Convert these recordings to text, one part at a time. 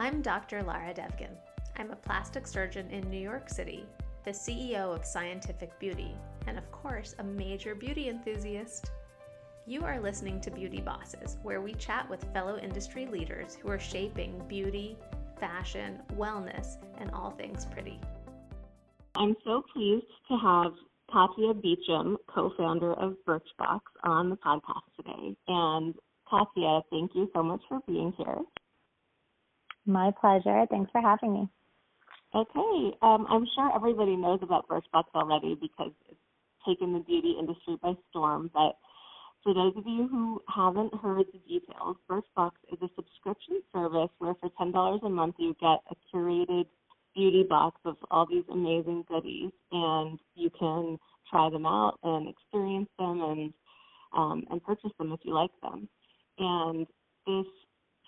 I'm Dr. Lara Devgan. I'm a plastic surgeon in New York City, the CEO of Scientific Beauty, and of course, a major beauty enthusiast. You are listening to Beauty Bosses, where we chat with fellow industry leaders who are shaping beauty, fashion, wellness, and all things pretty. I'm so pleased to have Katia Beauchamp, co-founder of Birchbox, on the podcast today. And Katia, thank you so much for being here. My pleasure. Thanks for having me. Okay. Um, I'm sure everybody knows about Birchbox already because it's taken the beauty industry by storm. But for those of you who haven't heard the details, Birchbox is a subscription service where for $10 a month you get a curated beauty box of all these amazing goodies, and you can try them out and experience them and um, and purchase them if you like them. And this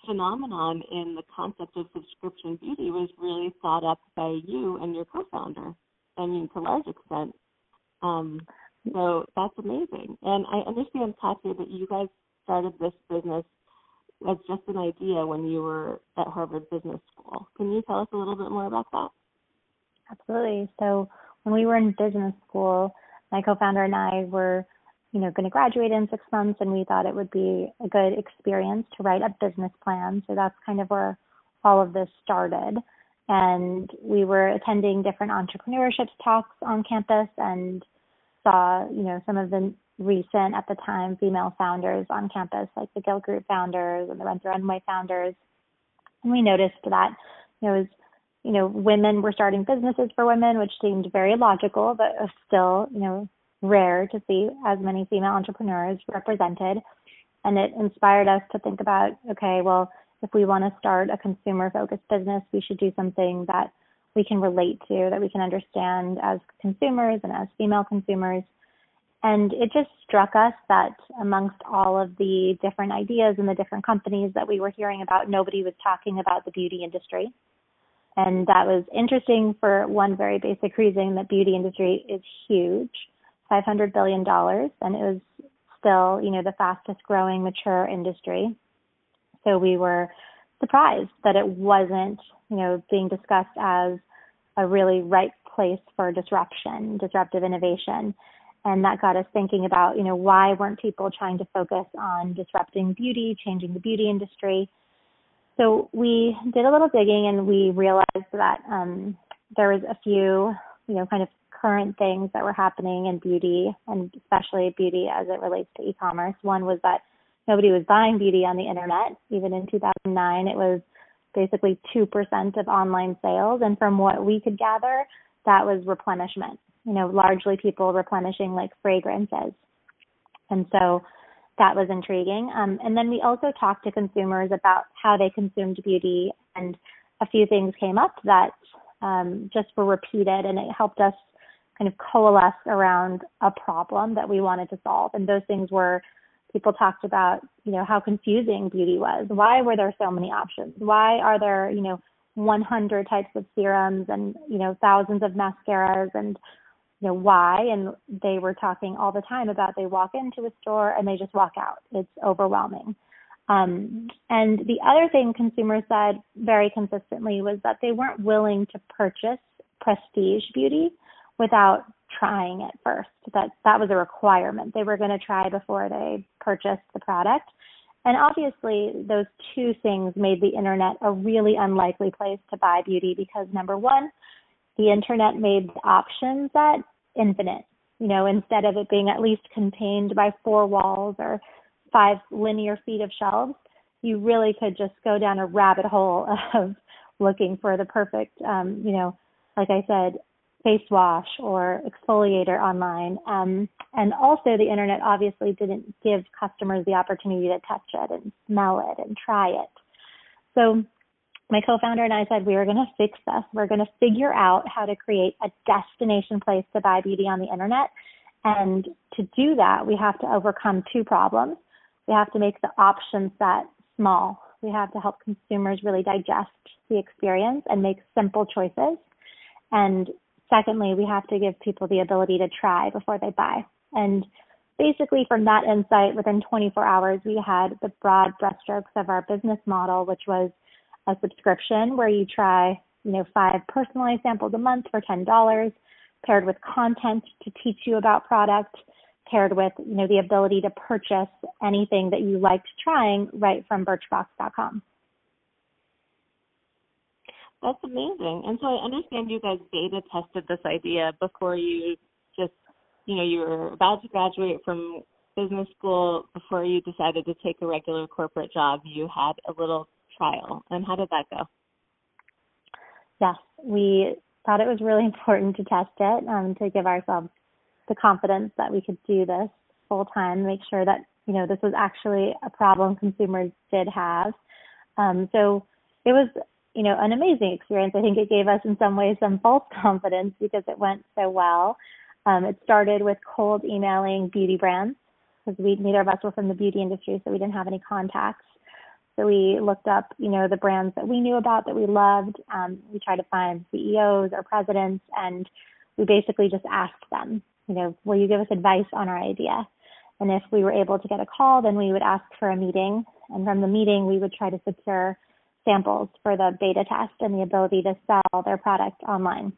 phenomenon in the concept of subscription beauty was really thought up by you and your co-founder. I mean, to a large extent. Um, so that's amazing. And I understand, Katia, that you guys started this business as just an idea when you were at Harvard Business School. Can you tell us a little bit more about that? Absolutely. So when we were in business school, my co-founder and I were, you know, going to graduate in six months, and we thought it would be a good experience to write a business plan. So that's kind of where all of this started. And we were attending different entrepreneurship talks on campus and saw, you know, some of the recent at the time female founders on campus, like the Gilt Group founders and the Rent the Runway founders. And we noticed that you know, was, you know, women were starting businesses for women, which seemed very logical, but still, you know, rare to see as many female entrepreneurs represented. And it inspired us to think about, okay, well, if we want to start a consumer focused business, we should do something that we can relate to, that we can understand as consumers and as female consumers. And it just struck us that amongst all of the different ideas and the different companies that we were hearing about, nobody was talking about the beauty industry. And that was interesting for one very basic reason that beauty industry is huge, $500 billion, and it was still, you know, the fastest growing mature industry. So we were surprised that it wasn't, you know, being discussed as a really ripe place for disruption, disruptive innovation. And that got us thinking about, you know, why weren't people trying to focus on disrupting beauty, changing the beauty industry? So we did a little digging and we realized that um, there was a few, you know, kind of current things that were happening in beauty and especially beauty as it relates to e-commerce. One was that nobody was buying beauty on the internet. Even in 2009, it was basically 2% of online sales. And from what we could gather, that was replenishment, you know, largely people replenishing like fragrances. And so that was intriguing. Um, and then we also talked to consumers about how they consumed beauty, and a few things came up that um, just were repeated, and it helped us kind of coalesce around a problem that we wanted to solve. And those things were people talked about, you know, how confusing beauty was. Why were there so many options? Why are there, you know, 100 types of serums and, you know, thousands of mascaras and, you know, why? And they were talking all the time about they walk into a store and they just walk out. It's overwhelming. Um, and the other thing consumers said very consistently was that they weren't willing to purchase prestige beauty without trying it first. That that was a requirement. They were going to try before they purchased the product. And obviously, those two things made the internet a really unlikely place to buy beauty because number one, the internet made the option set infinite. You know, instead of it being at least contained by four walls or five linear feet of shelves, you really could just go down a rabbit hole of looking for the perfect, um, you know, like I said, face wash or exfoliator online. Um, and also, the internet obviously didn't give customers the opportunity to touch it and smell it and try it. So, my co founder and I said we were going to fix this. We're going to figure out how to create a destination place to buy beauty on the internet. And to do that, we have to overcome two problems. We have to make the option set small. We have to help consumers really digest the experience and make simple choices. And Secondly, we have to give people the ability to try before they buy. And basically, from that insight, within 24 hours, we had the broad brushstrokes of our business model, which was a subscription where you try, you know, five personalized samples a month for $10, paired with content to teach you about product, paired with, you know, the ability to purchase anything that you liked trying right from birchbox.com. That's amazing. And so I understand you guys beta tested this idea before you just, you know, you were about to graduate from business school, before you decided to take a regular corporate job, you had a little trial. And how did that go? Yes, we thought it was really important to test it um, to give ourselves the confidence that we could do this full time, make sure that you know this was actually a problem consumers did have. Um, so it was you know an amazing experience. I think it gave us in some ways some false confidence because it went so well. Um, it started with cold emailing beauty brands because we neither of us were from the beauty industry, so we didn't have any contacts. So we looked up, you know, the brands that we knew about that we loved. Um, we tried to find CEOs or presidents, and we basically just asked them, you know, will you give us advice on our idea? And if we were able to get a call, then we would ask for a meeting. And from the meeting, we would try to secure samples for the beta test and the ability to sell their product online.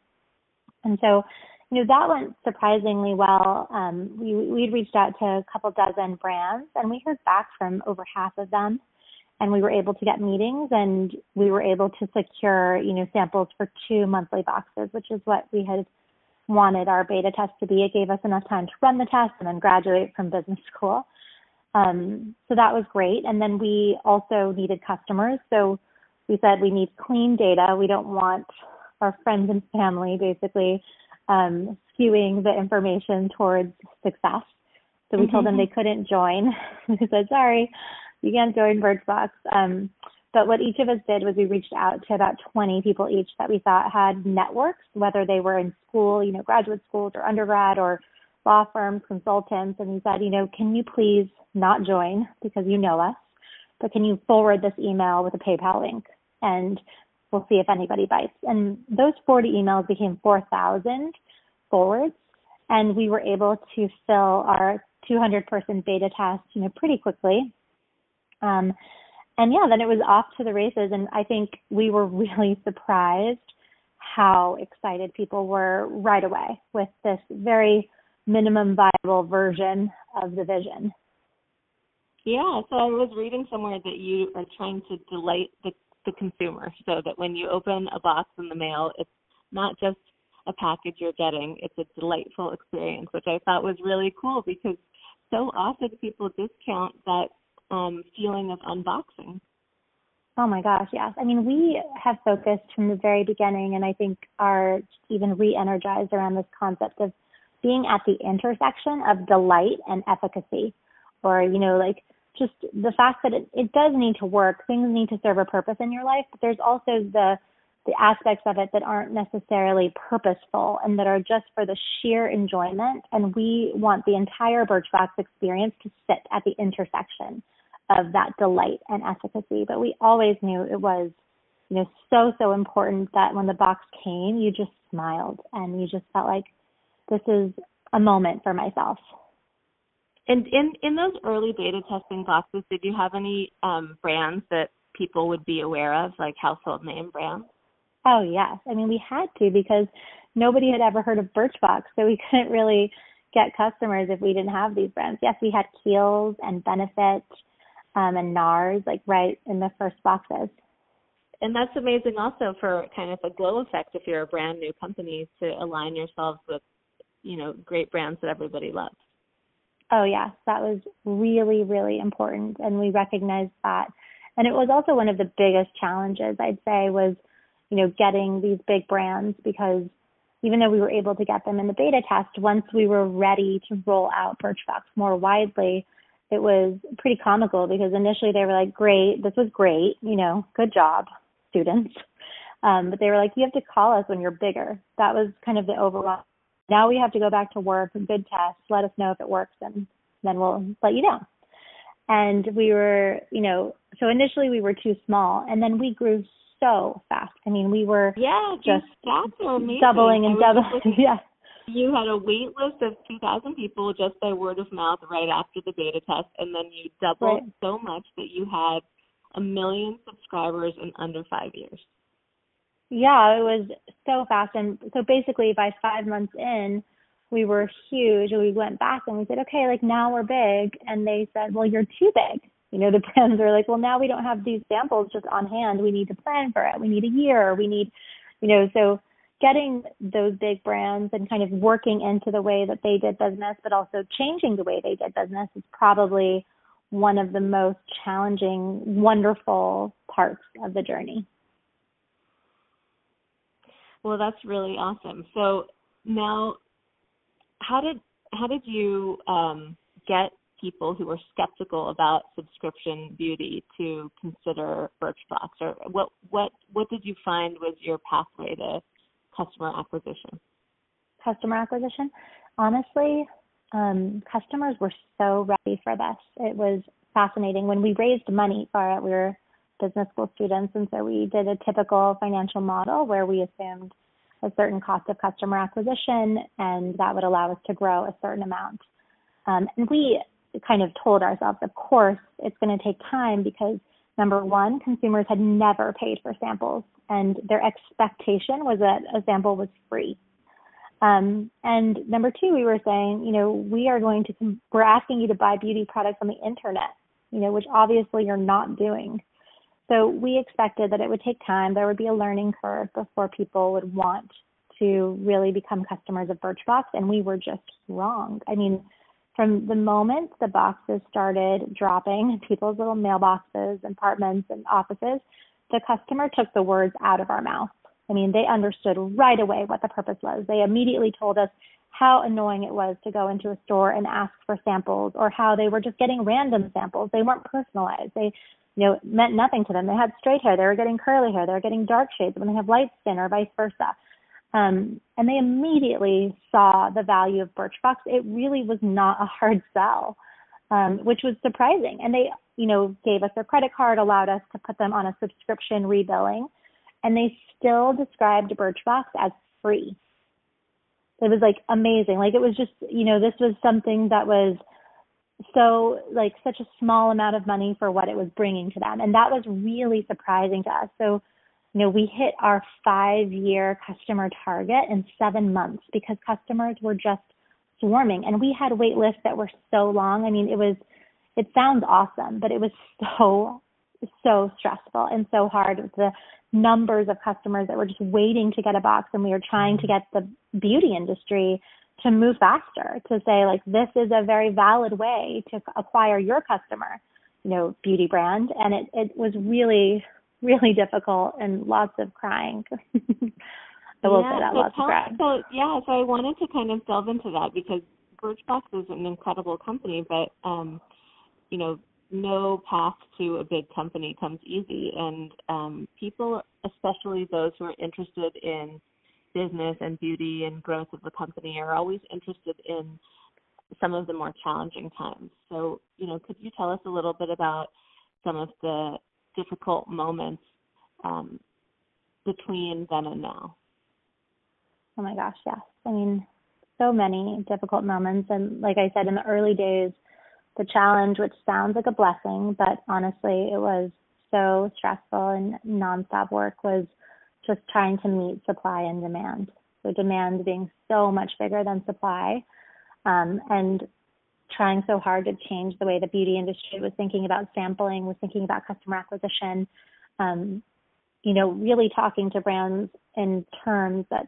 And so, you know, that went surprisingly well. Um, we we'd reached out to a couple dozen brands, and we heard back from over half of them and we were able to get meetings and we were able to secure, you know, samples for two monthly boxes, which is what we had wanted our beta test to be. It gave us enough time to run the test and then graduate from business school. Um, so that was great. And then we also needed customers. So we said we need clean data. We don't want our friends and family basically um, skewing the information towards success. So we mm-hmm. told them they couldn't join. we said, sorry, you can't join Birchbox. Um, but what each of us did was we reached out to about 20 people each that we thought had networks, whether they were in school, you know, graduate schools or undergrad or law firms, consultants, and we said, you know, can you please not join because you know us, but can you forward this email with a PayPal link? And we'll see if anybody bites. And those 40 emails became 4,000 forwards, and we were able to fill our 200 person beta test, you know, pretty quickly. Um, and yeah, then it was off to the races. And I think we were really surprised how excited people were right away with this very minimum viable version of the vision. Yeah, so I was reading somewhere that you are trying to delight the, the consumer so that when you open a box in the mail, it's not just a package you're getting, it's a delightful experience, which I thought was really cool because so often people discount that um, feeling of unboxing. Oh my gosh, yes. I mean, we have focused from the very beginning, and I think are even re energized around this concept of being at the intersection of delight and efficacy. Or, you know, like just the fact that it, it does need to work, things need to serve a purpose in your life, but there's also the the aspects of it that aren't necessarily purposeful and that are just for the sheer enjoyment. And we want the entire Birchbox experience to sit at the intersection of that delight and efficacy. But we always knew it was, you know, so, so important that when the box came, you just smiled and you just felt like this is a moment for myself. And in in those early beta testing boxes, did you have any um, brands that people would be aware of, like household name brands? Oh yes, I mean we had to because nobody had ever heard of Birchbox, so we couldn't really get customers if we didn't have these brands. Yes, we had Kiehl's and Benefit um, and NARS like right in the first boxes. And that's amazing also for kind of a glow effect if you're a brand new company to align yourselves with, you know, great brands that everybody loves. Oh yes, that was really, really important and we recognized that. And it was also one of the biggest challenges I'd say was, you know, getting these big brands because even though we were able to get them in the beta test, once we were ready to roll out Birchbox more widely, it was pretty comical because initially they were like, great, this was great, you know, good job, students. Um, but they were like, you have to call us when you're bigger. That was kind of the overall. Now we have to go back to work, good test, let us know if it works, and then we'll let you know. And we were, you know, so initially we were too small, and then we grew so fast. I mean, we were yeah, just doubling and doubling. yeah you had a wait list of 2,000 people just by word of mouth right after the beta test, and then you doubled right. so much that you had a million subscribers in under five years. Yeah, it was so fast. And so basically, by five months in, we were huge. And we went back and we said, okay, like now we're big. And they said, well, you're too big. You know, the brands are like, well, now we don't have these samples just on hand. We need to plan for it. We need a year. We need, you know, so getting those big brands and kind of working into the way that they did business, but also changing the way they did business is probably one of the most challenging, wonderful parts of the journey. Well, that's really awesome. So now, how did how did you um, get people who were skeptical about subscription beauty to consider Birchbox, or what what what did you find was your pathway to customer acquisition? Customer acquisition, honestly, um, customers were so ready for this. It was fascinating when we raised money for it. We were business school students, and so we did a typical financial model where we assumed a certain cost of customer acquisition, and that would allow us to grow a certain amount. Um, and we kind of told ourselves, of course, it's going to take time because number one, consumers had never paid for samples, and their expectation was that a sample was free. Um, and number two, we were saying, you know, we are going to, we're asking you to buy beauty products on the internet, you know, which obviously you're not doing. So we expected that it would take time. There would be a learning curve before people would want to really become customers of Birchbox, and we were just wrong. I mean, from the moment the boxes started dropping in people's little mailboxes, apartments, and offices, the customer took the words out of our mouth. I mean, they understood right away what the purpose was. They immediately told us how annoying it was to go into a store and ask for samples or how they were just getting random samples. They weren't personalized. They, you know, meant nothing to them. They had straight hair. They were getting curly hair. They were getting dark shades when they have light skin or vice versa. Um, and they immediately saw the value of Birchbox. It really was not a hard sell, um, which was surprising. And they, you know, gave us their credit card, allowed us to put them on a subscription rebilling, and they still described Birchbox as free. It was like amazing. Like it was just, you know, this was something that was so like such a small amount of money for what it was bringing to them, and that was really surprising to us. So you know, we hit our five year customer target in seven months because customers were just swarming and we had wait lists that were so long. I mean, it was, it sounds awesome, but it was so, so stressful and so hard with the numbers of customers that were just waiting to get a box and we were trying to mm-hmm. get the beauty industry to move faster to say like this is a very valid way to acquire your customer you know beauty brand and it it was really really difficult and lots of crying. I will yeah, say that so lots tell, of crying. So yeah, so I wanted to kind of delve into that because Birchbox is an incredible company, but um, you know, no path to a big company comes easy, and um, people, especially those who are interested in business and beauty and growth of the company, are always interested in some of the more challenging times. So, you know, could you tell us a little bit about some of the difficult moments um, between then and now? Oh my gosh, yes. I mean, so many difficult moments. And like I said, in the early days, the challenge, which sounds like a blessing, but honestly, it was so stressful and nonstop work, was just trying to meet supply and demand. So, demand being so much bigger than supply. Um, and trying so hard to change the way the beauty industry was thinking about sampling, was thinking about customer acquisition, um, you know, really talking to brands in terms that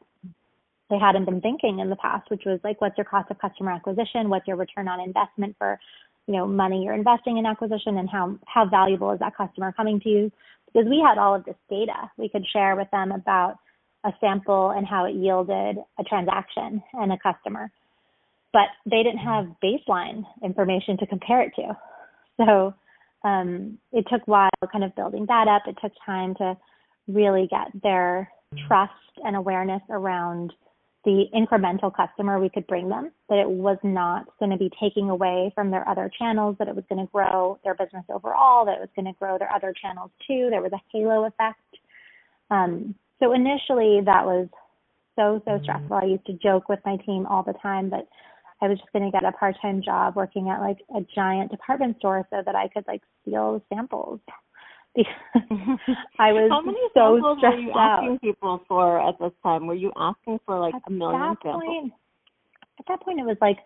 they hadn't been thinking in the past, which was like, what's your cost of customer acquisition? What's your return on investment for, you know, money you're investing in acquisition and how, how valuable is that customer coming to you? Because we had all of this data we could share with them about a sample and how it yielded a transaction and a customer but they didn't have baseline information to compare it to. So um, it took a while kind of building that up. It took time to really get their trust and awareness around the incremental customer we could bring them, that it was not going to be taking away from their other channels, that it was going to grow their business overall, that it was going to grow their other channels too. There was a halo effect. Um, so initially that was so, so stressful. I used to joke with my team all the time that I was just going to get a part-time job working at like a giant department store so that I could like steal samples I was How many so samples stressed were you out. asking people for at this time? Were you asking for like at a million samples? point, at that point, it was like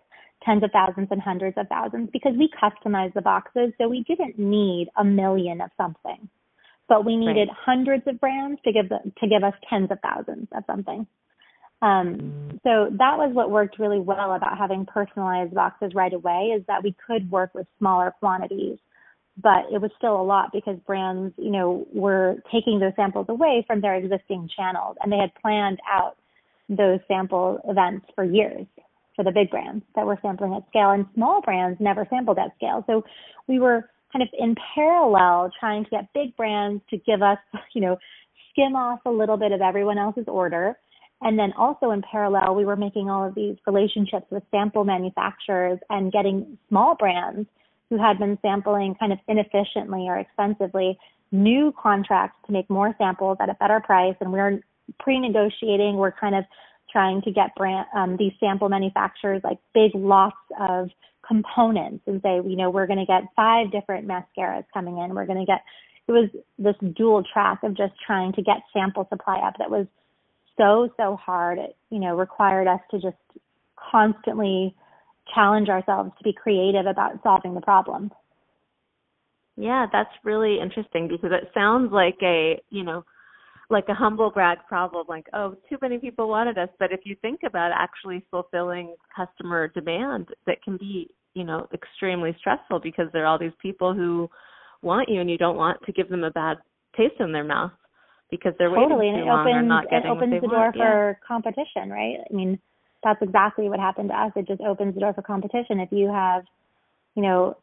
tens of thousands and hundreds of thousands because we customized the boxes, so we didn't need a million of something, but we needed Right. hundreds of brands to give the, to give us tens of thousands of something. Um, so that was what worked really well about having personalized boxes right away is that we could work with smaller quantities, but it was still a lot because brands, you know, were taking those samples away from their existing channels and they had planned out those sample events for years for the big brands that were sampling at scale and small brands never sampled at scale. So we were kind of in parallel trying to get big brands to give us, you know, skim off a little bit of everyone else's order. And then also in parallel, we were making all of these relationships with sample manufacturers and getting small brands who had been sampling kind of inefficiently or expensively new contracts to make more samples at a better price. And we're pre-negotiating. We're kind of trying to get brand um, these sample manufacturers like big lots of components and say, you know, we're going to get five different mascaras coming in. We're going to get. It was this dual track of just trying to get sample supply up that was so so hard. It you know required us to just constantly challenge ourselves to be creative about solving the problem. Yeah, that's really interesting because it sounds like a, you know, like a humble brag problem, like, oh, too many people wanted us. But if you think about actually fulfilling customer demand, that can be, you know, extremely stressful because there are all these people who want you and you don't want to give them a bad taste in their mouth because they're totally, waiting and too it long or opens not it getting opens what they the door want. for competition, right? I mean, that's exactly what happened to us. It just opens the door for competition. If you have, you know,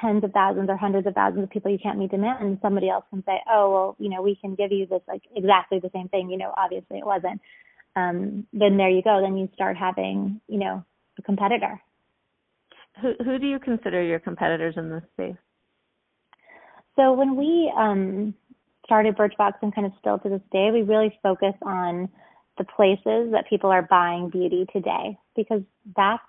tens of thousands or hundreds of thousands of people you can't meet demand, and somebody else can say, oh, well, you know, we can give you this like exactly the same thing. You know, obviously it wasn't. Um, then there you go. Then you start having, you know, a competitor. Who who do you consider your competitors in this space? So when we um, started Birchbox and kind of still to this day, we really focus on the places that people are buying beauty today because that's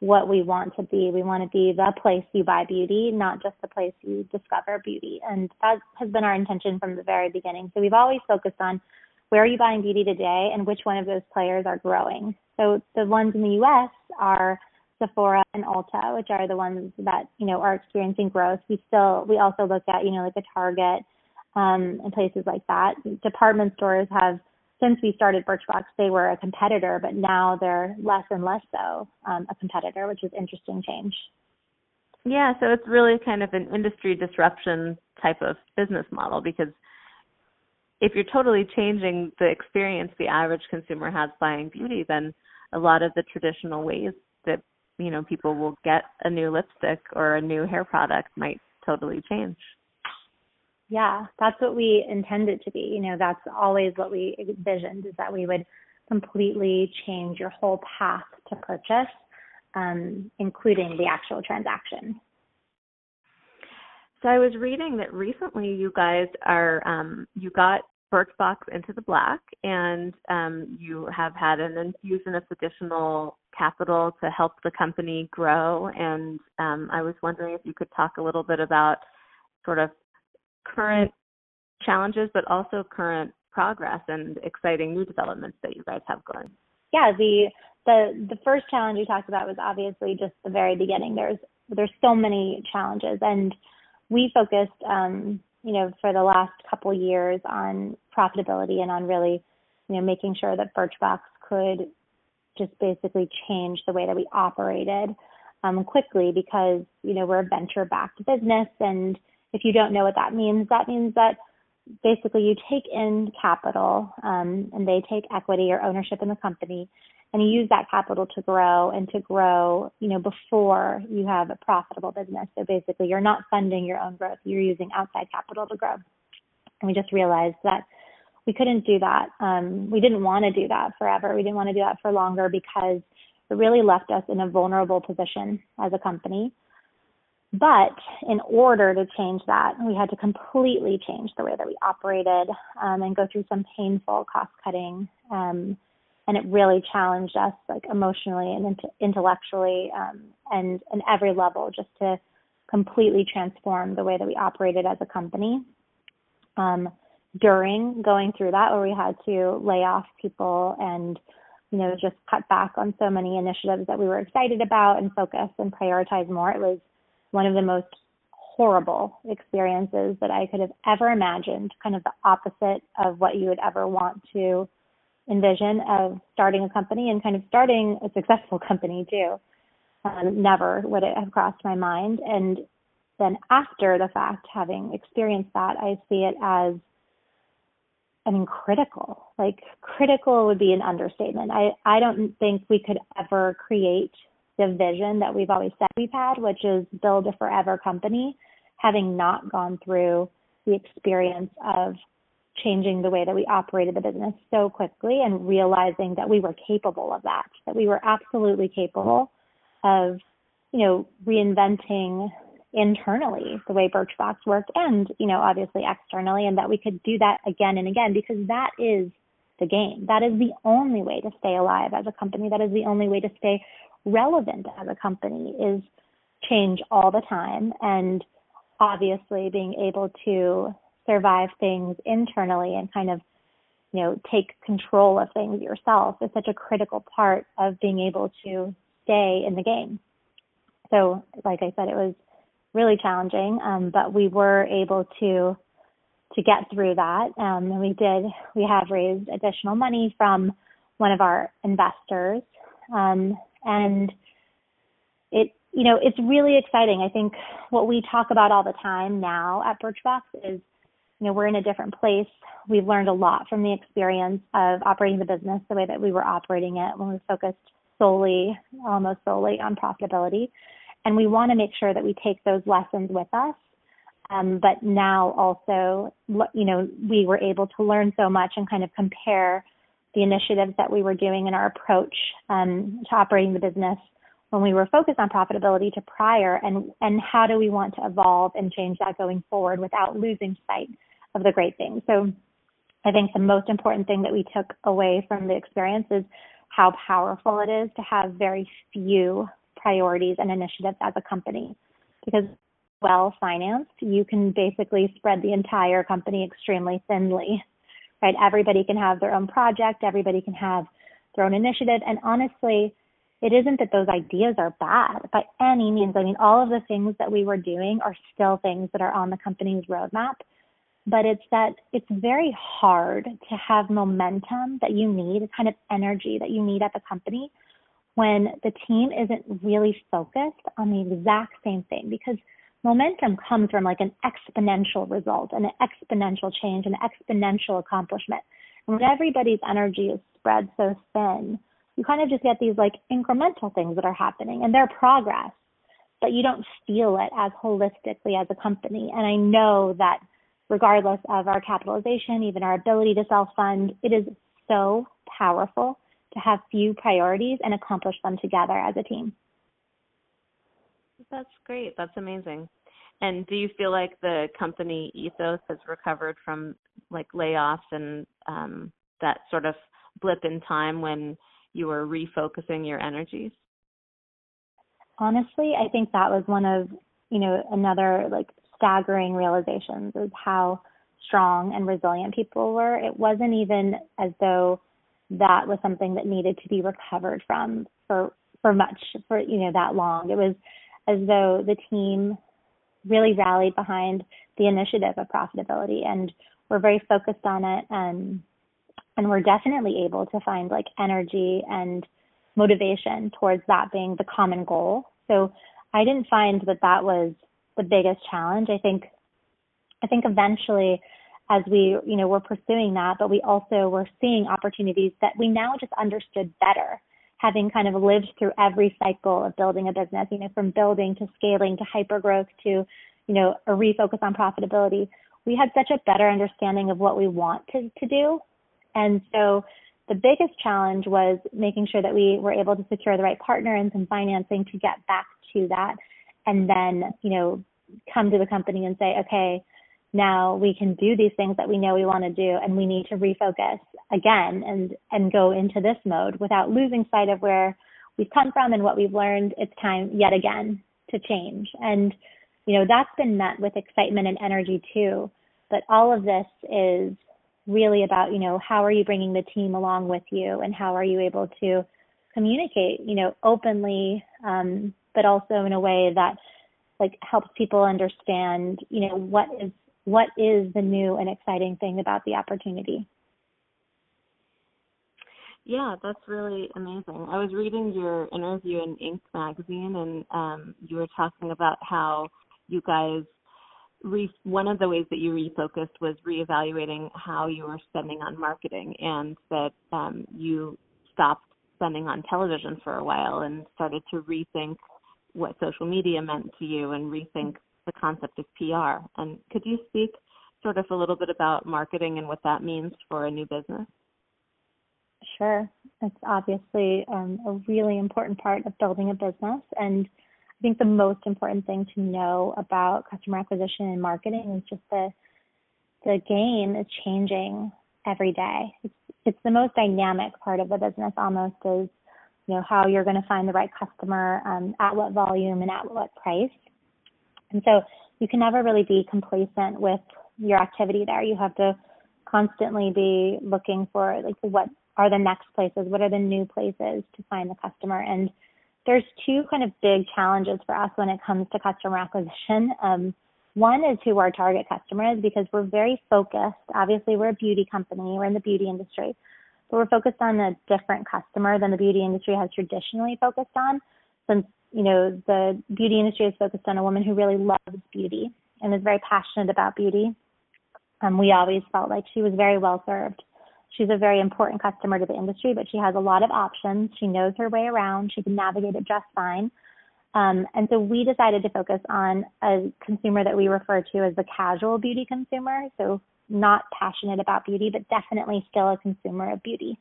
what we want to be. We want to be the place you buy beauty, not just the place you discover beauty. And that has been our intention from the very beginning. So we've always focused on where are you buying beauty today and which one of those players are growing. So the ones in the US are Sephora and Ulta, which are the ones that, you know, are experiencing growth. We still we also look at, you know, like a Target um and places like that. Department stores have since we started Birchbox, they were a competitor, but now they're less and less so um, a competitor, which is interesting change. Yeah, so it's really kind of an industry disruption type of business model because if you're totally changing the experience the average consumer has buying beauty, then a lot of the traditional ways that you know people will get a new lipstick or a new hair product might totally change. Yeah, that's what we intended to be. You know, that's always what we envisioned is that we would completely change your whole path to purchase, um, including the actual transaction. So I was reading that recently you guys are um you got Birchbox into the black and um you have had an infusion of additional capital to help the company grow and um I was wondering if you could talk a little bit about sort of current challenges but also current progress and exciting new developments that you guys have going. Yeah, the the the first challenge you talked about was obviously just the very beginning. There's there's so many challenges and we focused um you know for the last couple years on profitability and on really you know making sure that Birchbox could just basically change the way that we operated um quickly because you know we're a venture backed business and if you don't know what that means that means that basically you take in capital um, and they take equity or ownership in the company and you use that capital to grow and to grow you know before you have a profitable business. So basically you're not funding your own growth you're using outside capital to grow. And we just realized that we couldn't do that. Um, we didn't want to do that forever. We didn't want to do that for longer because it really left us in a vulnerable position as a company but in order to change that, we had to completely change the way that we operated um, and go through some painful cost cutting. Um, and it really challenged us, like emotionally and int- intellectually, um, and and every level, just to completely transform the way that we operated as a company. um, during going through that, where we had to lay off people and you know just cut back on so many initiatives that we were excited about and focus and prioritize more. It was one of the most horrible experiences that I could have ever imagined, kind of the opposite of what you would ever want to envision of starting a company and kind of starting a successful company too. Um, never would it have crossed my mind. And then after the fact, having experienced that, I see it as I mean critical. Like critical would be an understatement. I I don't think we could ever create vision that we've always said we've had, which is build a forever company having not gone through the experience of changing the way that we operated the business so quickly and realizing that we were capable of that, that we were absolutely capable of, you know, reinventing internally the way Birchbox worked and, you know, obviously externally and that we could do that again and again because that is the game. That is the only way to stay alive as a company. That is the only way to stay relevant as a company is change all the time and obviously being able to survive things internally and kind of you know take control of things yourself is such a critical part of being able to stay in the game. So like i said it was really challenging um, but we were able to to get through that um, and we did we have raised additional money from one of our investors um, and it you know, it's really exciting. I think what we talk about all the time now at Birchbox is, you know, we're in a different place. We've learned a lot from the experience of operating the business the way that we were operating it when we focused solely, almost solely on profitability. And we want to make sure that we take those lessons with us. Um, but now also, you know, we were able to learn so much and kind of compare the initiatives that we were doing in our approach um, to operating the business when we were focused on profitability to prior and and how do we want to evolve and change that going forward without losing sight of the great things. So I think the most important thing that we took away from the experience is how powerful it is to have very few priorities and initiatives as a company because well financed you can basically spread the entire company extremely thinly right? Everybody can have their own project. Everybody can have their own initiative. And honestly it isn't that those ideas are bad by any means. I mean, all of the things that we were doing are still things that are on the company's roadmap, but it's that it's very hard to have momentum that you need, the kind of energy that you need at the company when the team isn't really focused on the exact same thing. Because momentum comes from like an exponential result an exponential change, an exponential accomplishment. And when everybody's energy is spread so thin, you kind of just get these like incremental things that are happening and they're progress, but you don't feel it as holistically as a company. And I know that regardless of our capitalization, even our ability to self fund, it is so powerful to have few priorities and accomplish them together as a team. That's great. That's amazing. And do you feel like the company ethos has recovered from like layoffs and um, that sort of blip in time when you were refocusing your energies? Honestly, I think that was one of, you know, another like staggering realizations is how strong and resilient people were. It wasn't even as though that was something that needed to be recovered from for for much for you know that long. It was as though the team really rallied behind the initiative of profitability and we're very focused on it and and we're definitely able to find like energy and motivation towards that being the common goal. So I didn't find that that was the biggest challenge. I think I think eventually as we, you know, we're pursuing that, but we also were seeing opportunities that we now just understood better, having kind of lived through every cycle of building a business, you know, from building to scaling to hyper growth to, you know, a refocus on profitability. We had such a better understanding of what we want to, to do and so the biggest challenge was making sure that we were able to secure the right partner and some financing to get back to that and then, you know, come to the company and say, okay, now we can do these things that we know we want to do and we need to refocus again and and go into this mode without losing sight of where we've come from and what we've learned. It's time yet again to change. And you know that's been met with excitement and energy too. But all of this is really about, you know, how are you bringing the team along with you and how are you able to communicate, you know, openly, um, but also in a way that like helps people understand, you know, what is what is the new and exciting thing about the opportunity. Yeah, that's really amazing. I was reading your interview in Inc. magazine, and um, you were talking about how you guys re- one of the ways that you refocused was reevaluating how you were spending on marketing, and that um, you stopped spending on television for a while and started to rethink what social media meant to you and rethink the concept of PR. And could you speak sort of a little bit about marketing and what that means for a new business? Sure. It's obviously um, a really important part of building a business. And I think the most important thing to know about customer acquisition and marketing is just the the game is changing every day. It's it's the most dynamic part of the business almost is you know how you're going to find the right customer um, at what volume and at what price. And so you can never really be complacent with your activity there. You have to constantly be looking for like what are the next places, what are the new places to find the customer and there's two kind of big challenges for us when it comes to customer acquisition. Um, one is who our target customer is because we're very focused. Obviously, we're a beauty company, we're in the beauty industry, but we're focused on a different customer than the beauty industry has traditionally focused on. Since you know the beauty industry is focused on a woman who really loves beauty and is very passionate about beauty. Um, we always felt like she was very well served She's a very important customer to the industry, but she has a lot of options. She knows her way around. She can navigate it just fine. Um, and so we decided to focus on a consumer that we refer to as the casual beauty consumer. So not passionate about beauty, but definitely still a consumer of beauty.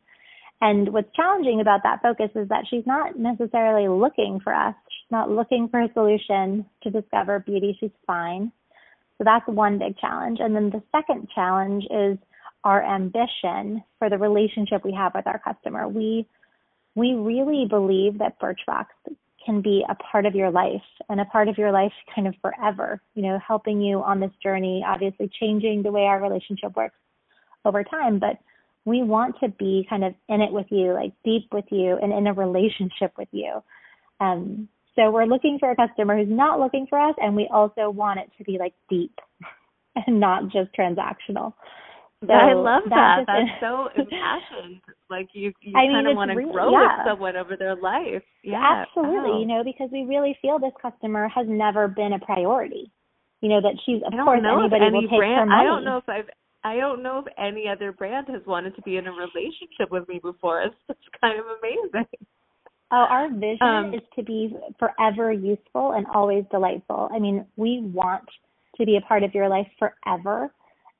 And what's challenging about that focus is that she's not necessarily looking for us. She's not looking for a solution to discover beauty. She's fine. So that's one big challenge. And then the second challenge is our ambition for the relationship we have with our customer. We we really believe that Birchbox can be a part of your life and a part of your life kind of forever, you know, helping you on this journey, obviously changing the way our relationship works over time, but we want to be kind of in it with you, like deep with you and in a relationship with you. Um, so we're looking for a customer who's not looking for us and we also want it to be like deep and not just transactional. So I love that. That's so impassioned. Like you, you I kind mean, of want to really, grow yeah. with someone over their life. Yeah, absolutely. Oh. You know, because we really feel this customer has never been a priority. You know that she's of course anybody any will take brand, her money. I don't know if I've. I don't know if any other brand has wanted to be in a relationship with me before. It's, it's kind of amazing. Oh, our vision um, is to be forever useful and always delightful. I mean, we want to be a part of your life forever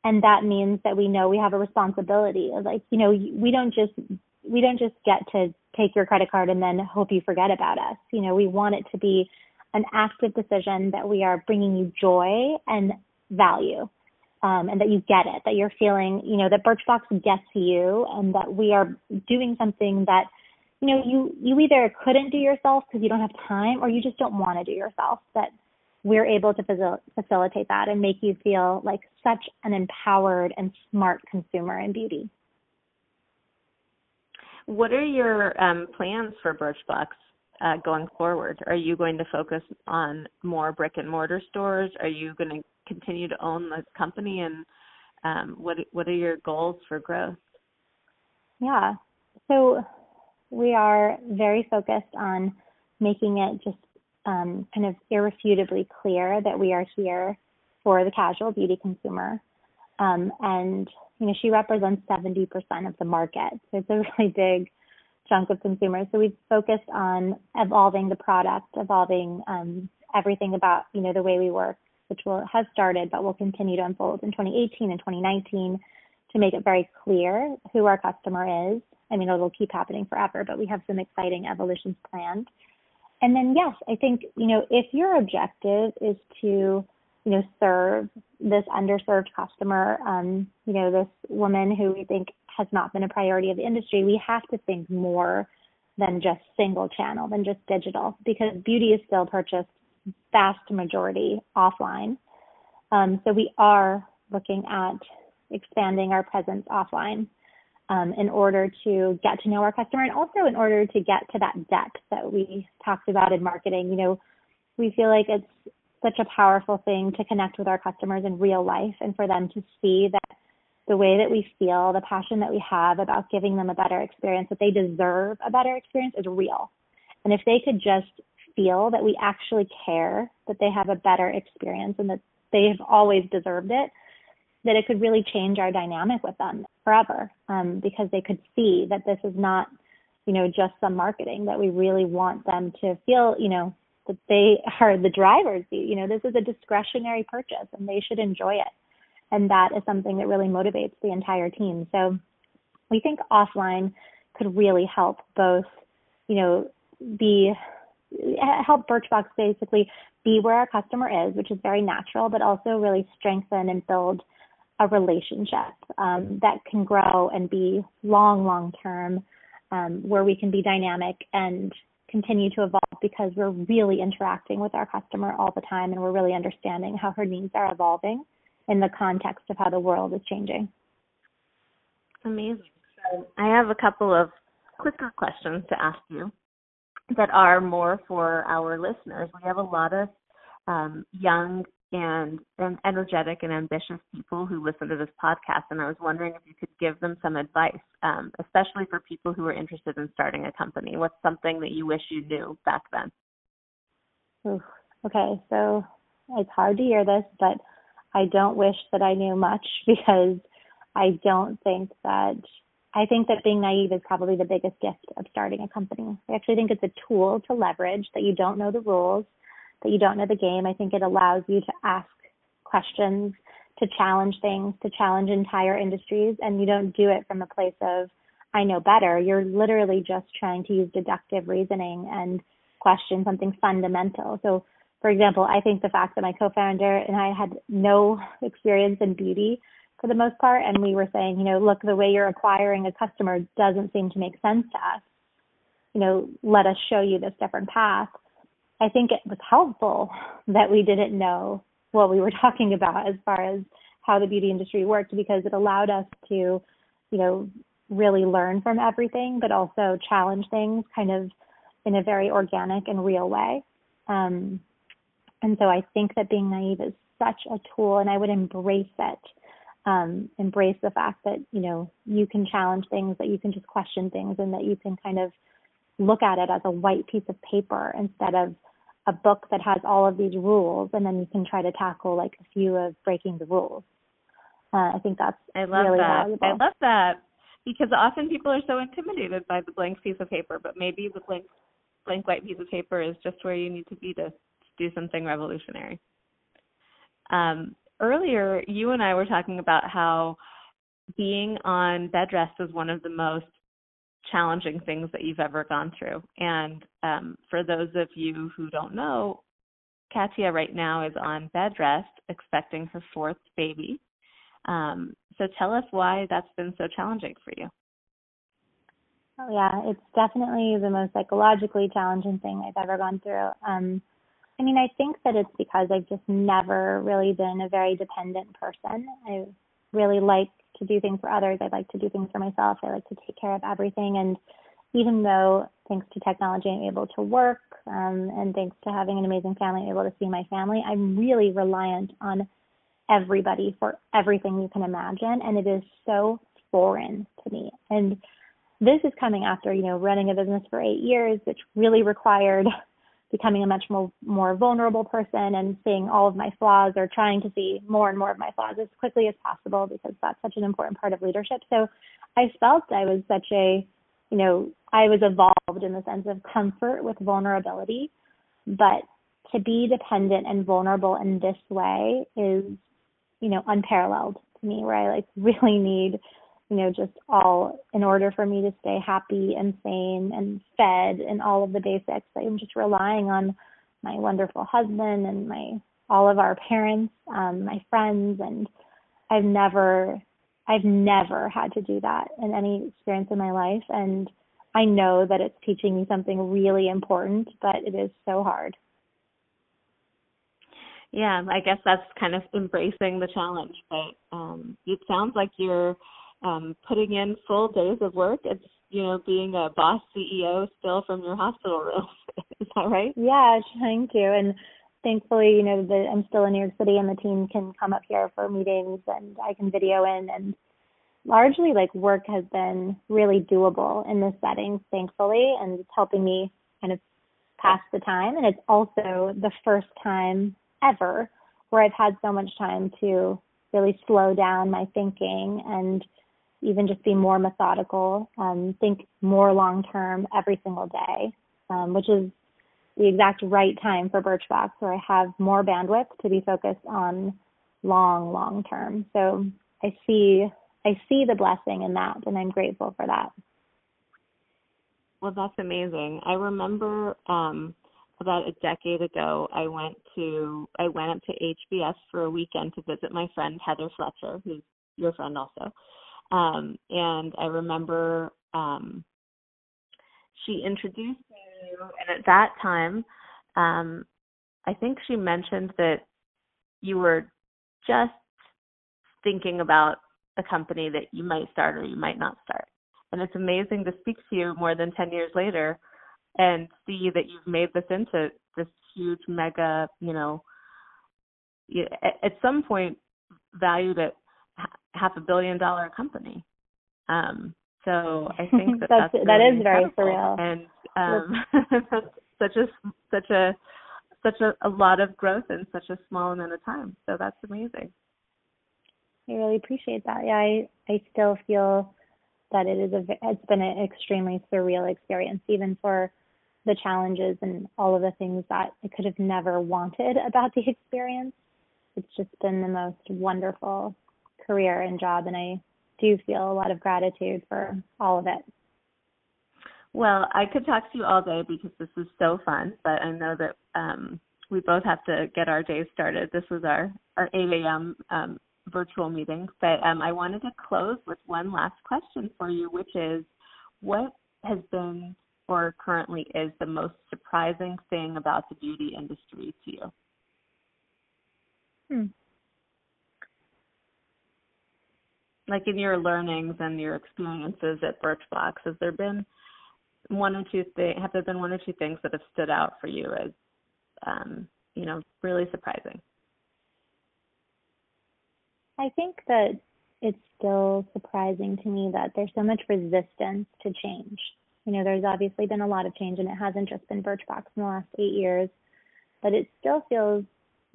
and that means that we know we have a responsibility like you know we don't just we don't just get to take your credit card and then hope you forget about us you know we want it to be an active decision that we are bringing you joy and value um, and that you get it that you're feeling you know that birchbox gets you and that we are doing something that you know you you either couldn't do yourself because you don't have time or you just don't want to do yourself that we're able to facil- facilitate that and make you feel like such an empowered and smart consumer in beauty. What are your um, plans for Birchbox uh, going forward? Are you going to focus on more brick and mortar stores? Are you going to continue to own the company? And um, what what are your goals for growth? Yeah, so we are very focused on making it just um, kind of irrefutably clear that we are here for the casual beauty consumer. Um, and, you know, she represents 70% of the market. So it's a really big chunk of consumers. So we've focused on evolving the product, evolving um, everything about, you know, the way we work, which will have started, but will continue to unfold in 2018 and 2019 to make it very clear who our customer is. I mean, it'll keep happening forever, but we have some exciting evolutions planned. And then, yes, I think, you know, if your objective is to, you know, serve this underserved customer, um, you know, this woman who we think has not been a priority of the industry, we have to think more than just single channel, than just digital, because beauty is still purchased vast majority offline. Um, so we are looking at expanding our presence offline um, in order to get to know our customer and also in order to get to that depth that we talked about in marketing. You know, we feel like it's such a powerful thing to connect with our customers in real life and for them to see that the way that we feel, the passion that we have about giving them a better experience, that they deserve a better experience is real. And if they could just feel that we actually care, that they have a better experience and that they've always deserved it, that it could really change our dynamic with them forever um, because they could see that this is not, you know, just some marketing, that we really want them to feel, you know, that they are the drivers. You know, this is a discretionary purchase and they should enjoy it. And that is something that really motivates the entire team. So we think offline could really help both, you know, be help Birchbox basically be where our customer is, which is very natural, but also really strengthen and build a relationship um, that can grow and be long, long term, um, where we can be dynamic and continue to evolve because we're really interacting with our customer all the time and we're really understanding how her needs are evolving in the context of how the world is changing. Amazing. So I have a couple of quicker questions to ask you that are more for our listeners. We have a lot of um, young and, and energetic and ambitious people who listen to this podcast, and I was wondering if you could give them some advice, um, especially for people who are interested in starting a company. What's something that you wish you knew back then? Ooh, okay, so it's hard to hear this, but I don't wish that I knew much because I don't think that I think that being naive is probably the biggest gift of starting a company. I actually think it's a tool to leverage that you don't know the rules, that you don't know the game. I think it allows you to ask questions, to challenge things, to challenge entire industries, and you don't do it from a place of, I know better. You're literally just trying to use deductive reasoning and question something fundamental. So, for example, I think the fact that my co founder and I had no experience in beauty for the most part. And we were saying, you know, look, the way you're acquiring a customer doesn't seem to make sense to us. You know, let us show you this different path. I think it was helpful that we didn't know what we were talking about as far as how the beauty industry worked because it allowed us to, you know, really learn from everything, but also challenge things kind of in a very organic and real way. Um, and so I think that being naive is such a tool, and I would embrace it um, embrace the fact that you know you can challenge things, that you can just question things, and that you can kind of look at it as a white piece of paper instead of a book that has all of these rules, and then you can try to tackle like a few of breaking the rules. Uh, I think that's I love really that. valuable. I love that because often people are so intimidated by the blank piece of paper, but maybe the blank blank white piece of paper is just where you need to be to, to do something revolutionary. Um, earlier, you and I were talking about how being on bed rest is one of the most challenging things that you've ever gone through. And um, for those of you who don't know, Katia right now is on bed rest, expecting her fourth baby. Um, so tell us why that's been so challenging for you. Oh yeah, it's definitely the most psychologically challenging thing I've ever gone through. Um, I mean, I think that it's because I've just never really been a very dependent person. I really like to do things for others. I like to do things for myself. I like to take care of everything. And even though, thanks to technology, I'm able to work, um, and thanks to having an amazing family, I'm able to see my family, I'm really reliant on everybody for everything you can imagine. And it is so foreign to me. And this is coming after, you know, running a business for eight years, which really required becoming a much more more vulnerable person and seeing all of my flaws or trying to see more and more of my flaws as quickly as possible because that's such an important part of leadership. So I felt I was such a you know, I was evolved in the sense of comfort with vulnerability, but to be dependent and vulnerable in this way is, you know, unparalleled to me where I like really need you know, just all in order for me to stay happy and sane and fed and all of the basics. I'm just relying on my wonderful husband and my all of our parents, um, my friends, and I've never I've never had to do that in any experience in my life and I know that it's teaching me something really important, but it is so hard. yeah, I guess that's kind of embracing the challenge. But um, it sounds like you're um, putting in full days of work. It's you know being a boss CEO still from your hospital room. Is that right? Yeah, thank you. And thankfully, you know, the, I'm still in New York City, and the team can come up here for meetings, and I can video in. And largely, like work has been really doable in this setting, thankfully, and it's helping me kind of pass the time. And it's also the first time ever where I've had so much time to really slow down my thinking and even just be more methodical, um, think more long term every single day, um, which is the exact right time for Birchbox, where I have more bandwidth to be focused on long, long term. So I see I see the blessing in that, and I'm grateful for that. Well, that's amazing. I remember um, about a decade ago, I went to I went up to HBS for a weekend to visit my friend Heather Fletcher, who's your friend also. Um, and I remember um, she introduced me, and at that time, um, I think she mentioned that you were just thinking about a company that you might start or you might not start. And it's amazing to speak to you more than 10 years later and see that you've made this into this huge mega, you know, at some point valued at half a billion dollar company. Um, so I think that that's, that's really that is very surreal. And um, such a such a such a, a lot of growth in such a small amount of time. So that's amazing. I really appreciate that. Yeah, I I still feel that it is a it's been an extremely surreal experience, even for the challenges and all of the things that I could have never wanted about the experience. It's just been the most wonderful career and job, and I do feel a lot of gratitude for all of it. Well, I could talk to you all day because this is so fun, but I know that um, we both have to get our day started. This was our, our 8 a.m. Um, virtual meeting, but um, I wanted to close with one last question for you, which is what has been or currently is the most surprising thing about the beauty industry to you? Hmm. Like in your learnings and your experiences at Birchbox, has there been one or two things? Have there been one or two things that have stood out for you as, um, you know, really surprising? I think that it's still surprising to me that there's so much resistance to change you know, there's obviously been a lot of change and it hasn't just been Birchbox in the last eight years, but it still feels,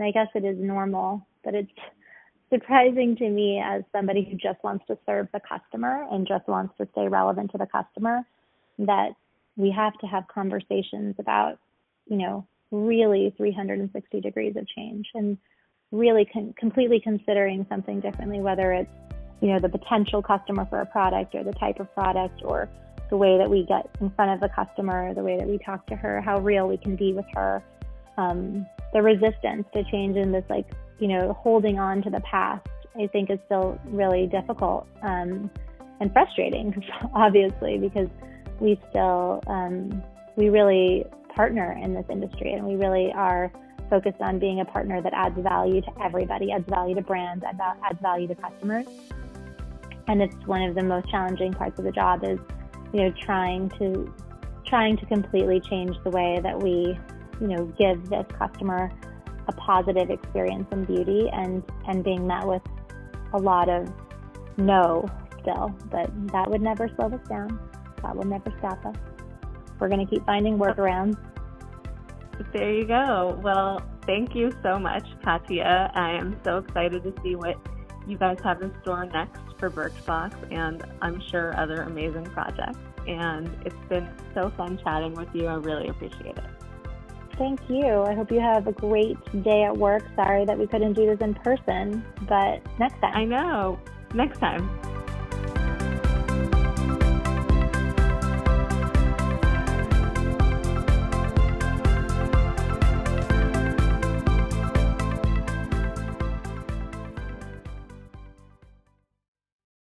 I guess it is normal, but it's surprising to me as somebody who just wants to serve the customer and just wants to stay relevant to the customer that we have to have conversations about, you know, really 360 degrees of change and really con- completely considering something differently, whether it's, you know, the potential customer for a product or the type of product or the way that we get in front of the customer, the way that we talk to her, how real we can be with her, um, the resistance to change in this like, you know, holding on to the past, I think is still really difficult um, and frustrating, obviously, because we still, um, we really partner in this industry and we really are focused on being a partner that adds value to everybody, adds value to brands, adds value to customers. And it's one of the most challenging parts of the job is you know, trying to trying to completely change the way that we, you know, give this customer a positive experience in beauty and and being met with a lot of no still, but that would never slow us down. That will never stop us. We're going to keep finding workarounds. There you go. Well, thank you so much, Katia. I am so excited to see what you guys have in store next for Birchbox and I'm sure other amazing projects. And it's been so fun chatting with you. I really appreciate it. Thank you. I hope you have a great day at work. Sorry that we couldn't do this in person, but next time. I know. Next time.